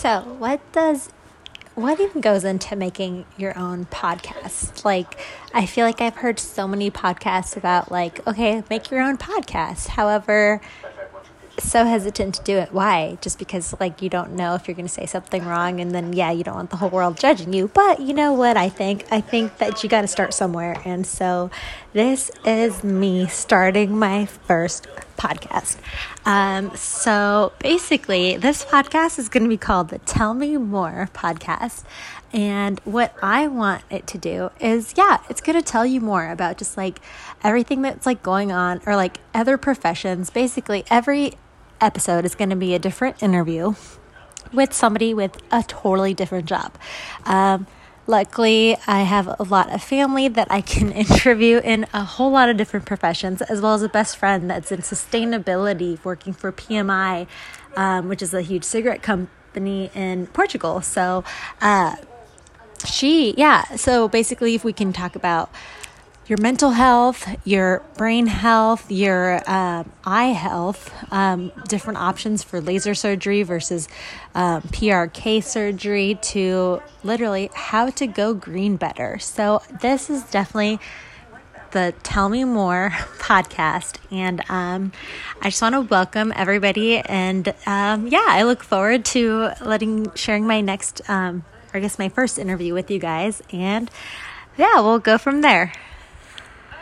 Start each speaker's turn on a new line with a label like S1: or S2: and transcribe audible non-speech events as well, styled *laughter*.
S1: So, what does what even goes into making your own podcast? Like, I feel like I've heard so many podcasts about, like, okay, make your own podcast. However, so hesitant to do it. Why? Just because, like, you don't know if you're going to say something wrong, and then, yeah, you don't want the whole world judging you. But you know what I think? I think that you got to start somewhere. And so, this is me starting my first podcast. Um, so, basically, this podcast is going to be called the Tell Me More podcast. And what I want it to do is, yeah, it's going to tell you more about just like everything that's like going on or like other professions. Basically, every episode is going to be a different interview with somebody with a totally different job. Um, luckily, I have a lot of family that I can *laughs* interview in a whole lot of different professions, as well as a best friend that's in sustainability working for PMI, um, which is a huge cigarette company in Portugal. So, uh, she, yeah, so basically, if we can talk about your mental health, your brain health, your um, eye health, um, different options for laser surgery versus um, PRK surgery, to literally how to go green better. So, this is definitely the Tell Me More *laughs* podcast. And um, I just want to welcome everybody. And um, yeah, I look forward to letting sharing my next, um, or I guess my first interview with you guys. And yeah, we'll go from there.